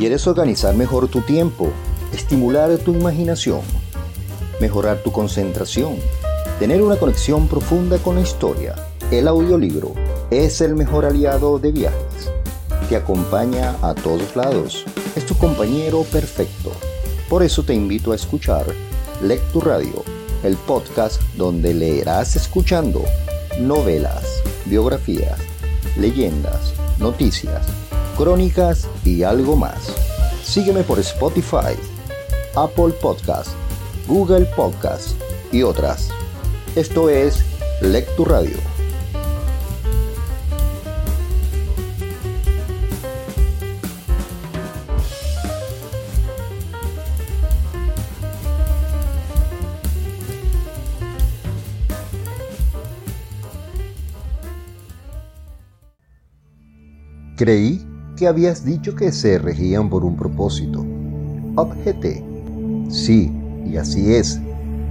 ¿Quieres organizar mejor tu tiempo, estimular tu imaginación, mejorar tu concentración, tener una conexión profunda con la historia? El audiolibro es el mejor aliado de viajes. Te acompaña a todos lados. Es tu compañero perfecto. Por eso te invito a escuchar Lectu Radio, el podcast donde leerás escuchando novelas, biografías, leyendas, noticias crónicas y algo más. Sígueme por Spotify, Apple Podcast, Google Podcast y otras. Esto es Lectu Radio. Creí que habías dicho que se regían por un propósito. Objeté. Sí, y así es.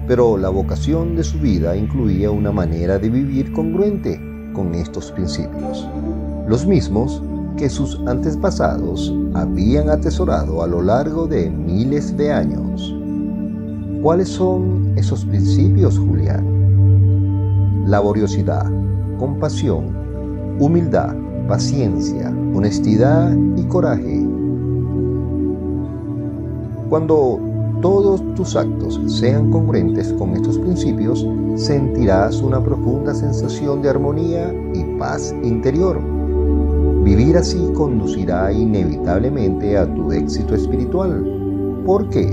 Pero la vocación de su vida incluía una manera de vivir congruente con estos principios. Los mismos que sus antepasados habían atesorado a lo largo de miles de años. ¿Cuáles son esos principios, Julián? Laboriosidad, compasión, humildad, paciencia, honestidad y coraje. Cuando todos tus actos sean congruentes con estos principios, sentirás una profunda sensación de armonía y paz interior. Vivir así conducirá inevitablemente a tu éxito espiritual. ¿Por qué?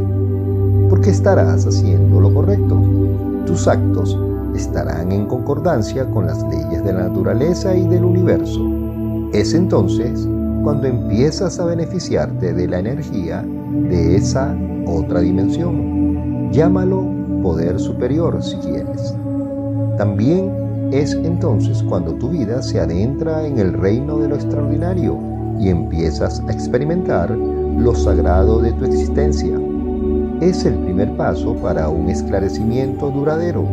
Porque estarás haciendo lo correcto. Tus actos estarán en concordancia con las leyes de la naturaleza y del universo. Es entonces cuando empiezas a beneficiarte de la energía de esa otra dimensión. Llámalo poder superior si quieres. También es entonces cuando tu vida se adentra en el reino de lo extraordinario y empiezas a experimentar lo sagrado de tu existencia. Es el primer paso para un esclarecimiento duradero.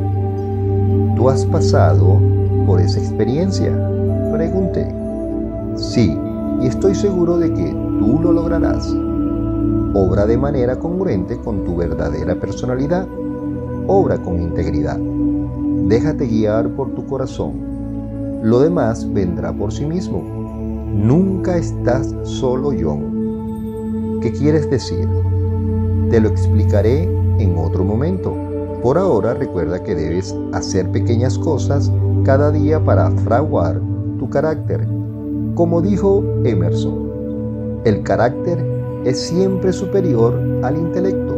¿Tú has pasado por esa experiencia? Pregunté. Sí, y estoy seguro de que tú lo lograrás. Obra de manera congruente con tu verdadera personalidad. Obra con integridad. Déjate guiar por tu corazón. Lo demás vendrá por sí mismo. Nunca estás solo, John. ¿Qué quieres decir? Te lo explicaré en otro momento. Por ahora recuerda que debes hacer pequeñas cosas cada día para fraguar tu carácter como dijo Emerson, el carácter es siempre superior al intelecto.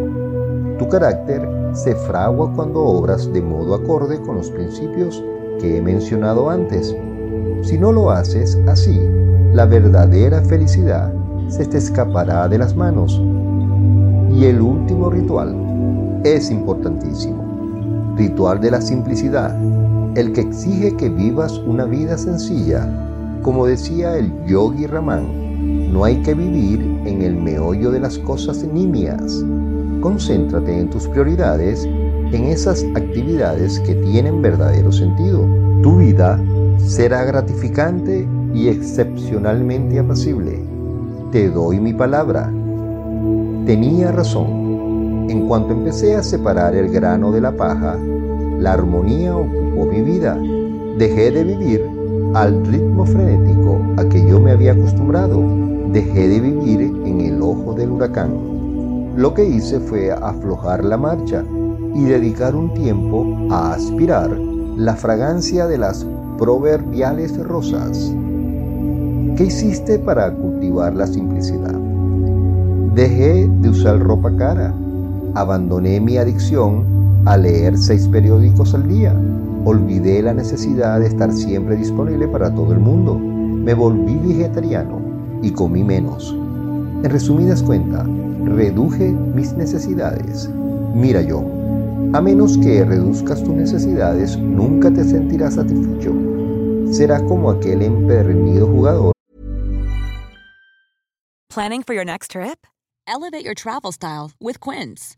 Tu carácter se fragua cuando obras de modo acorde con los principios que he mencionado antes. Si no lo haces así, la verdadera felicidad se te escapará de las manos. Y el último ritual es importantísimo. Ritual de la simplicidad, el que exige que vivas una vida sencilla como decía el yogi Raman, no hay que vivir en el meollo de las cosas nimias. Concéntrate en tus prioridades, en esas actividades que tienen verdadero sentido. Tu vida será gratificante y excepcionalmente apacible. Te doy mi palabra. Tenía razón. En cuanto empecé a separar el grano de la paja, la armonía ocupó mi vida. Dejé de vivir al ritmo frenético a que yo me había acostumbrado. Dejé de vivir en el ojo del huracán. Lo que hice fue aflojar la marcha y dedicar un tiempo a aspirar la fragancia de las proverbiales rosas. ¿Qué hiciste para cultivar la simplicidad? Dejé de usar ropa cara. Abandoné mi adicción a leer seis periódicos al día Olvidé la necesidad de estar siempre disponible para todo el mundo. Me volví vegetariano y comí menos. En resumidas cuentas, reduje mis necesidades. Mira, John, a menos que reduzcas tus necesidades, nunca te sentirás satisfecho. Serás como aquel empedernido jugador. Planning for your next trip? Elevate your travel style with Quince.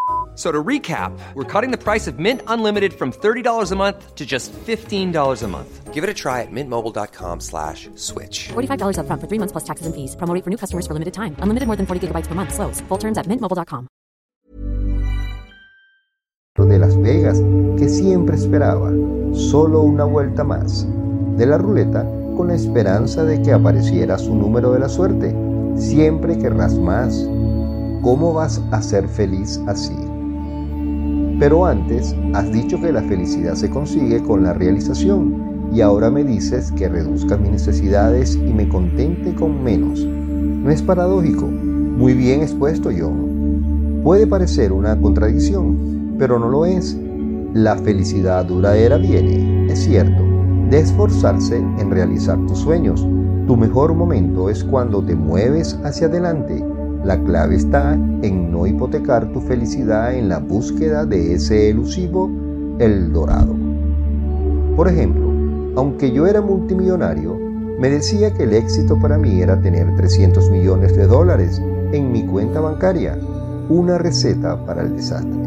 So to recap, we're cutting the price of Mint Unlimited from $30 a month to just $15 a month. Give it a try at mintmobile.com slash switch. $45 upfront for three months plus taxes and fees. Promo rate for new customers for limited time. Unlimited more than 40 gigabytes per month. Slows. Full terms at mintmobile.com. de Las Vegas que siempre esperaba, solo una vuelta más, de la ruleta con la esperanza de que apareciera su número de la suerte. Siempre querrás más. ¿Cómo vas a ser feliz así? Pero antes has dicho que la felicidad se consigue con la realización y ahora me dices que reduzca mis necesidades y me contente con menos. ¿No es paradójico? Muy bien expuesto, John. Puede parecer una contradicción, pero no lo es. La felicidad duradera viene, es cierto, de esforzarse en realizar tus sueños. Tu mejor momento es cuando te mueves hacia adelante. La clave está en no hipotecar tu felicidad en la búsqueda de ese elusivo El Dorado. Por ejemplo, aunque yo era multimillonario, me decía que el éxito para mí era tener 300 millones de dólares en mi cuenta bancaria, una receta para el desastre.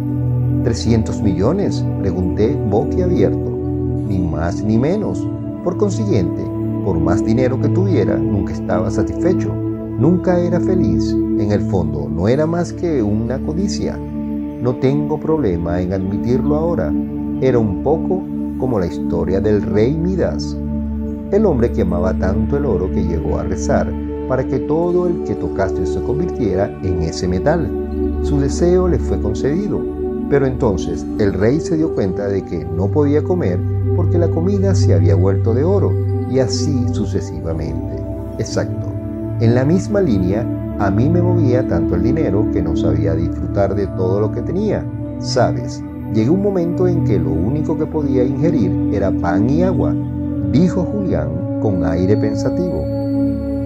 ¿300 millones? Pregunté boquiabierto. Ni más ni menos. Por consiguiente, por más dinero que tuviera, nunca estaba satisfecho. Nunca era feliz. En el fondo, no era más que una codicia. No tengo problema en admitirlo ahora. Era un poco como la historia del rey Midas, el hombre que amaba tanto el oro que llegó a rezar para que todo el que tocase se convirtiera en ese metal. Su deseo le fue concedido, pero entonces el rey se dio cuenta de que no podía comer porque la comida se había vuelto de oro y así sucesivamente. Exacto. En la misma línea, a mí me movía tanto el dinero que no sabía disfrutar de todo lo que tenía. Sabes, llegué un momento en que lo único que podía ingerir era pan y agua, dijo Julián con aire pensativo.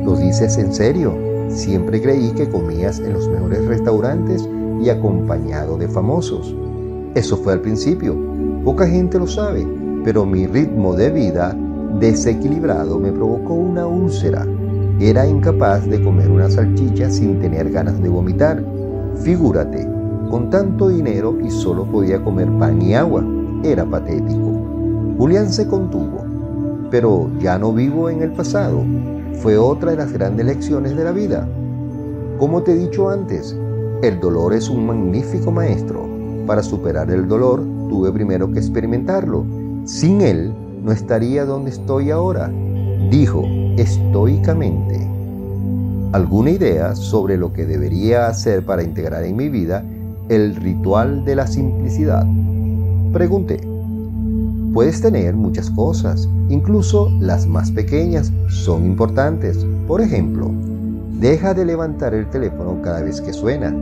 ¿Lo dices en serio? Siempre creí que comías en los mejores restaurantes y acompañado de famosos. Eso fue al principio. Poca gente lo sabe, pero mi ritmo de vida desequilibrado me provocó una úlcera. Era incapaz de comer una salchicha sin tener ganas de vomitar. Figúrate, con tanto dinero y solo podía comer pan y agua. Era patético. Julián se contuvo. Pero ya no vivo en el pasado. Fue otra de las grandes lecciones de la vida. Como te he dicho antes, el dolor es un magnífico maestro. Para superar el dolor tuve primero que experimentarlo. Sin él no estaría donde estoy ahora, dijo estoicamente. ¿Alguna idea sobre lo que debería hacer para integrar en mi vida el ritual de la simplicidad? Pregunté. Puedes tener muchas cosas, incluso las más pequeñas son importantes. Por ejemplo, deja de levantar el teléfono cada vez que suena.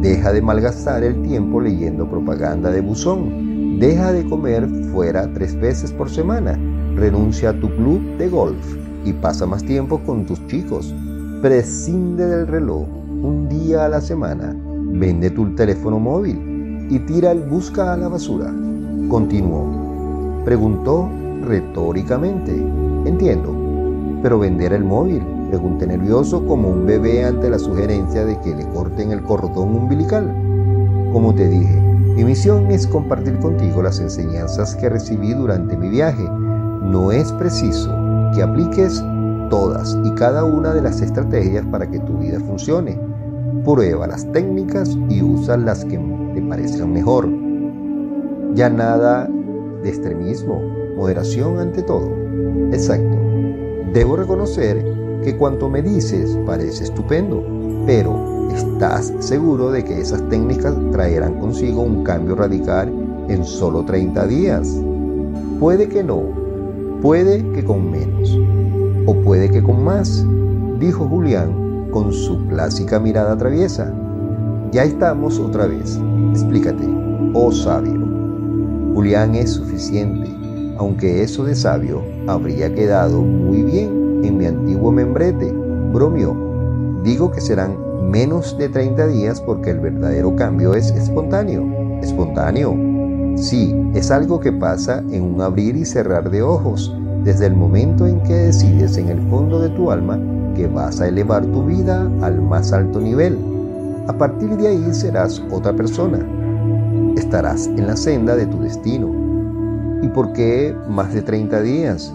Deja de malgastar el tiempo leyendo propaganda de buzón. Deja de comer fuera tres veces por semana. Renuncia a tu club de golf y pasa más tiempo con tus chicos. Prescinde del reloj un día a la semana. Vende tu teléfono móvil y tira el busca a la basura. Continuó. Preguntó retóricamente. Entiendo. Pero vender el móvil, pregunté nervioso como un bebé ante la sugerencia de que le corten el cordón umbilical. Como te dije, mi misión es compartir contigo las enseñanzas que recibí durante mi viaje. No es preciso que apliques todas y cada una de las estrategias para que tu vida funcione. Prueba las técnicas y usa las que te parezcan mejor. Ya nada de extremismo, moderación ante todo. Exacto. Debo reconocer que cuanto me dices parece estupendo, pero ¿estás seguro de que esas técnicas traerán consigo un cambio radical en solo 30 días? Puede que no, puede que con menos, o puede que con más, dijo Julián con su clásica mirada traviesa. Ya estamos otra vez. Explícate, oh sabio. Julián es suficiente, aunque eso de sabio habría quedado muy bien en mi antiguo membrete. Bromio, digo que serán menos de 30 días porque el verdadero cambio es espontáneo. Espontáneo. Sí, es algo que pasa en un abrir y cerrar de ojos, desde el momento en que decides en el fondo de tu alma que vas a elevar tu vida al más alto nivel. A partir de ahí serás otra persona. Estarás en la senda de tu destino. ¿Y por qué más de 30 días?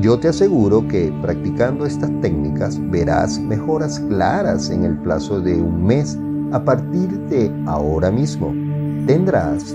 Yo te aseguro que practicando estas técnicas verás mejoras claras en el plazo de un mes a partir de ahora mismo. Tendrás.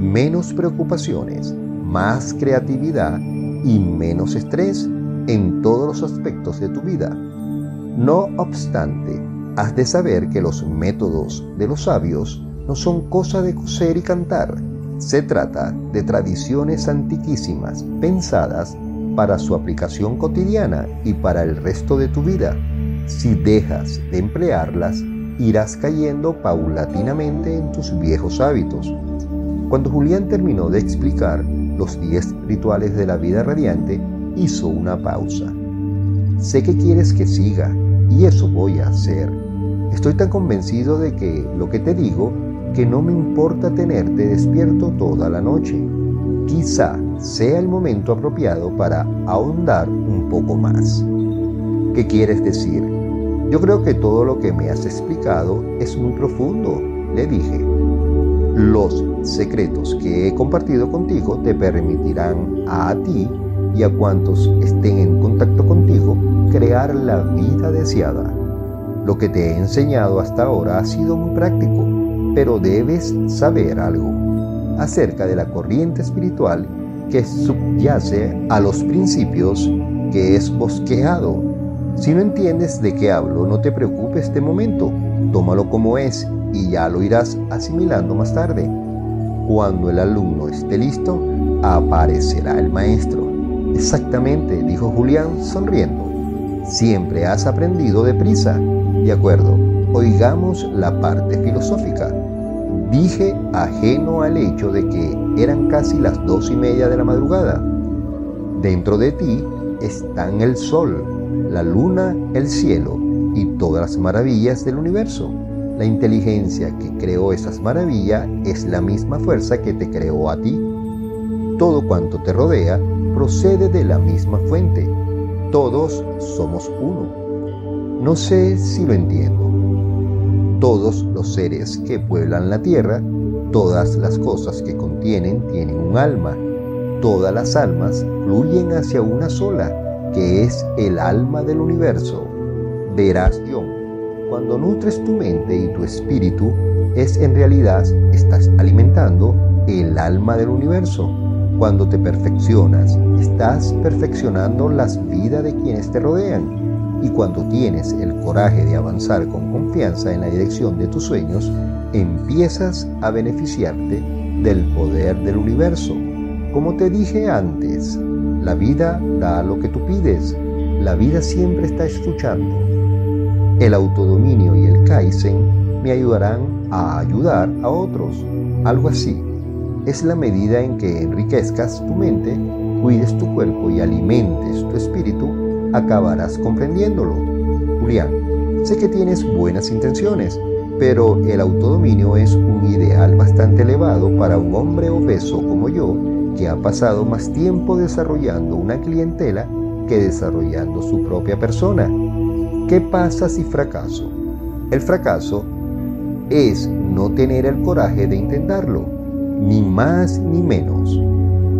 menos preocupaciones, más creatividad y menos estrés en todos los aspectos de tu vida. No obstante, has de saber que los métodos de los sabios no son cosa de coser y cantar. Se trata de tradiciones antiquísimas pensadas para su aplicación cotidiana y para el resto de tu vida. Si dejas de emplearlas, irás cayendo paulatinamente en tus viejos hábitos. Cuando Julián terminó de explicar los 10 rituales de la vida radiante, hizo una pausa. Sé que quieres que siga y eso voy a hacer. Estoy tan convencido de que lo que te digo que no me importa tenerte despierto toda la noche. Quizá sea el momento apropiado para ahondar un poco más. ¿Qué quieres decir? Yo creo que todo lo que me has explicado es muy profundo, le dije. Los secretos que he compartido contigo te permitirán a ti y a cuantos estén en contacto contigo crear la vida deseada. Lo que te he enseñado hasta ahora ha sido muy práctico, pero debes saber algo acerca de la corriente espiritual que subyace a los principios que es bosqueado. Si no entiendes de qué hablo, no te preocupes de momento, tómalo como es y ya lo irás asimilando más tarde. Cuando el alumno esté listo, aparecerá el maestro. Exactamente, dijo Julián sonriendo. Siempre has aprendido deprisa. De acuerdo, oigamos la parte filosófica. Dije ajeno al hecho de que eran casi las dos y media de la madrugada. Dentro de ti están el sol, la luna, el cielo y todas las maravillas del universo. La inteligencia que creó esas maravillas es la misma fuerza que te creó a ti. Todo cuanto te rodea procede de la misma fuente. Todos somos uno. No sé si lo entiendo. Todos los seres que pueblan la tierra, todas las cosas que contienen tienen un alma. Todas las almas fluyen hacia una sola, que es el alma del universo. Verás, John, cuando nutres tu mente y tu espíritu, es en realidad estás alimentando el alma del universo. Cuando te perfeccionas, estás perfeccionando las vidas de quienes te rodean. Y cuando tienes el coraje de avanzar con confianza en la dirección de tus sueños, empiezas a beneficiarte del poder del universo. Como te dije antes, la vida da lo que tú pides. La vida siempre está escuchando. El autodominio y el Kaizen me ayudarán a ayudar a otros. Algo así. Es la medida en que enriquezcas tu mente, cuides tu cuerpo y alimentes tu espíritu, acabarás comprendiéndolo. Julián, sé que tienes buenas intenciones, pero el autodominio es un ideal bastante elevado para un hombre obeso como yo, que ha pasado más tiempo desarrollando una clientela que desarrollando su propia persona. ¿Qué pasa si fracaso? El fracaso es no tener el coraje de intentarlo, ni más ni menos.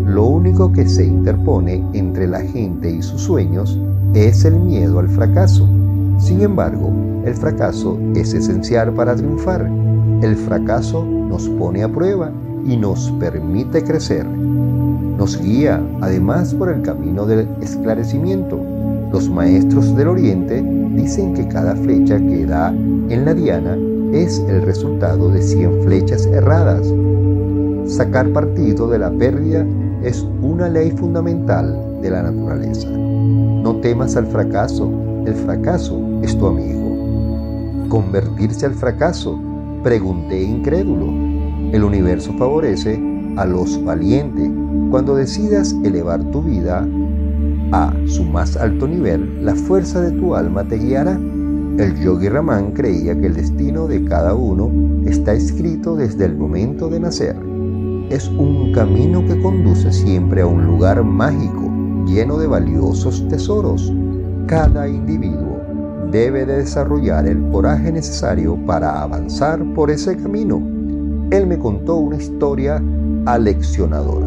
Lo único que se interpone entre la gente y sus sueños es el miedo al fracaso. Sin embargo, el fracaso es esencial para triunfar. El fracaso nos pone a prueba y nos permite crecer. Nos guía además por el camino del esclarecimiento. Los maestros del Oriente dicen que cada flecha que da en la diana es el resultado de 100 flechas erradas. Sacar partido de la pérdida es una ley fundamental de la naturaleza. No temas al fracaso, el fracaso es tu amigo convertirse al fracaso? Pregunté incrédulo. El universo favorece a los valientes. Cuando decidas elevar tu vida a su más alto nivel, la fuerza de tu alma te guiará. El yogi Raman creía que el destino de cada uno está escrito desde el momento de nacer. Es un camino que conduce siempre a un lugar mágico, lleno de valiosos tesoros. Cada individuo debe de desarrollar el coraje necesario para avanzar por ese camino. Él me contó una historia aleccionadora.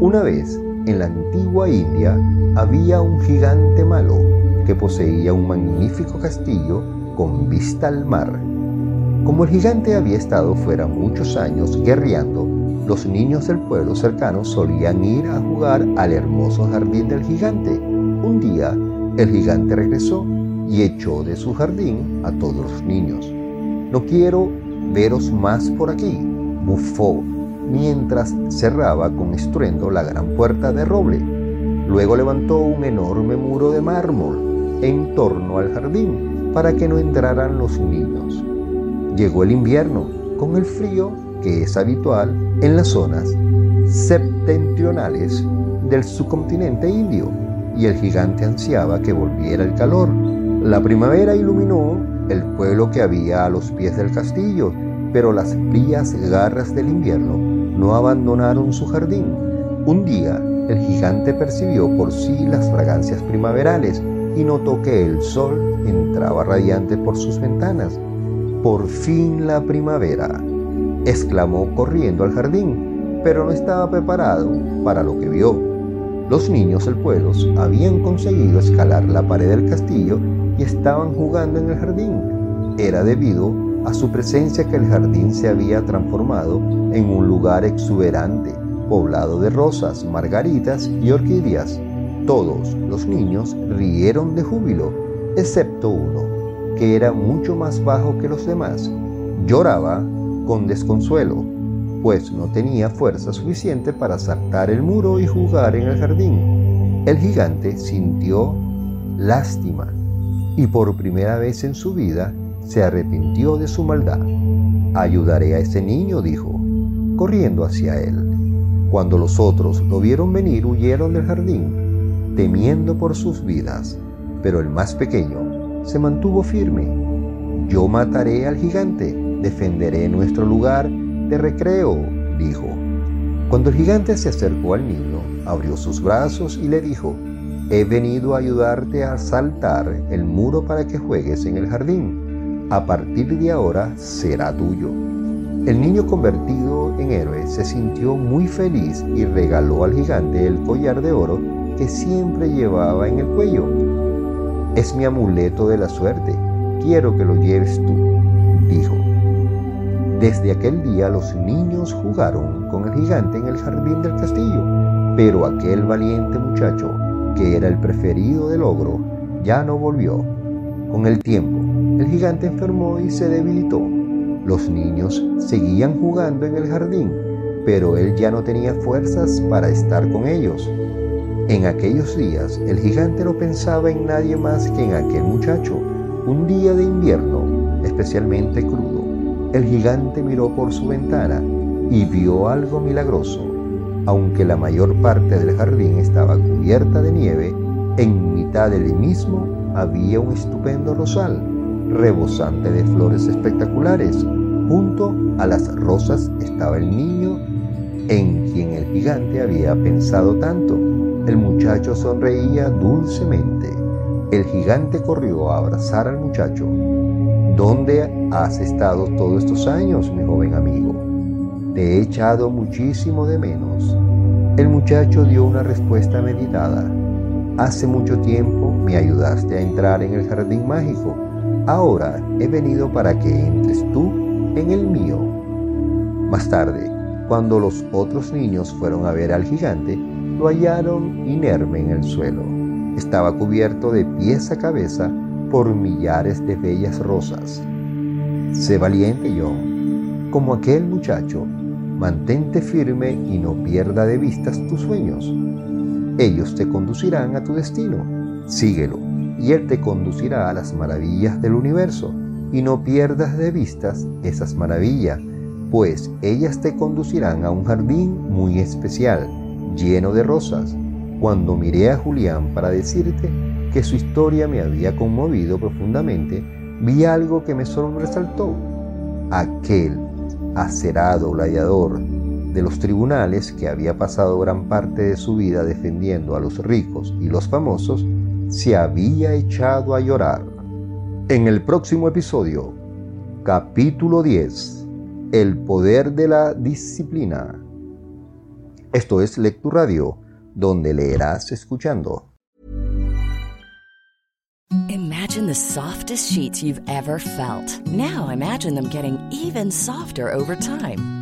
Una vez, en la antigua India, había un gigante malo que poseía un magnífico castillo con vista al mar. Como el gigante había estado fuera muchos años guerreando, los niños del pueblo cercano solían ir a jugar al hermoso jardín del gigante. Un día, el gigante regresó y echó de su jardín a todos los niños. No quiero veros más por aquí, bufó mientras cerraba con estruendo la gran puerta de roble. Luego levantó un enorme muro de mármol en torno al jardín para que no entraran los niños. Llegó el invierno con el frío que es habitual en las zonas septentrionales del subcontinente indio y el gigante ansiaba que volviera el calor. La primavera iluminó el pueblo que había a los pies del castillo, pero las frías garras del invierno no abandonaron su jardín. Un día el gigante percibió por sí las fragancias primaverales y notó que el sol entraba radiante por sus ventanas. Por fin la primavera, exclamó corriendo al jardín, pero no estaba preparado para lo que vio. Los niños del pueblo habían conseguido escalar la pared del castillo y estaban jugando en el jardín. Era debido a su presencia que el jardín se había transformado en un lugar exuberante, poblado de rosas, margaritas y orquídeas. Todos los niños rieron de júbilo, excepto uno, que era mucho más bajo que los demás. Lloraba con desconsuelo pues no tenía fuerza suficiente para saltar el muro y jugar en el jardín. El gigante sintió lástima y por primera vez en su vida se arrepintió de su maldad. Ayudaré a ese niño, dijo, corriendo hacia él. Cuando los otros lo vieron venir, huyeron del jardín, temiendo por sus vidas, pero el más pequeño se mantuvo firme. Yo mataré al gigante, defenderé nuestro lugar recreo, dijo. Cuando el gigante se acercó al niño, abrió sus brazos y le dijo, he venido a ayudarte a saltar el muro para que juegues en el jardín. A partir de ahora será tuyo. El niño convertido en héroe se sintió muy feliz y regaló al gigante el collar de oro que siempre llevaba en el cuello. Es mi amuleto de la suerte. Quiero que lo lleves tú, dijo. Desde aquel día los niños jugaron con el gigante en el jardín del castillo, pero aquel valiente muchacho, que era el preferido del ogro, ya no volvió. Con el tiempo, el gigante enfermó y se debilitó. Los niños seguían jugando en el jardín, pero él ya no tenía fuerzas para estar con ellos. En aquellos días, el gigante no pensaba en nadie más que en aquel muchacho. Un día de invierno, especialmente crudo, el gigante miró por su ventana y vio algo milagroso. Aunque la mayor parte del jardín estaba cubierta de nieve, en mitad del mismo había un estupendo rosal, rebosante de flores espectaculares. Junto a las rosas estaba el niño en quien el gigante había pensado tanto. El muchacho sonreía dulcemente. El gigante corrió a abrazar al muchacho. ¿Dónde has estado todos estos años, mi joven amigo? Te he echado muchísimo de menos. El muchacho dio una respuesta meditada. Hace mucho tiempo me ayudaste a entrar en el jardín mágico. Ahora he venido para que entres tú en el mío. Más tarde, cuando los otros niños fueron a ver al gigante, lo hallaron inerme en el suelo. Estaba cubierto de pies a cabeza por millares de bellas rosas. Sé valiente, John. Como aquel muchacho, mantente firme y no pierda de vistas tus sueños. Ellos te conducirán a tu destino. Síguelo y Él te conducirá a las maravillas del universo. Y no pierdas de vistas esas maravillas, pues ellas te conducirán a un jardín muy especial, lleno de rosas. Cuando miré a Julián para decirte que su historia me había conmovido profundamente, vi algo que me sobresaltó. Aquel acerado gladiador de los tribunales que había pasado gran parte de su vida defendiendo a los ricos y los famosos, se había echado a llorar. En el próximo episodio, capítulo 10, El poder de la disciplina. Esto es Lecturadio, donde leerás escuchando. Imagine the softest sheets you've ever felt. Now imagine them getting even softer over time.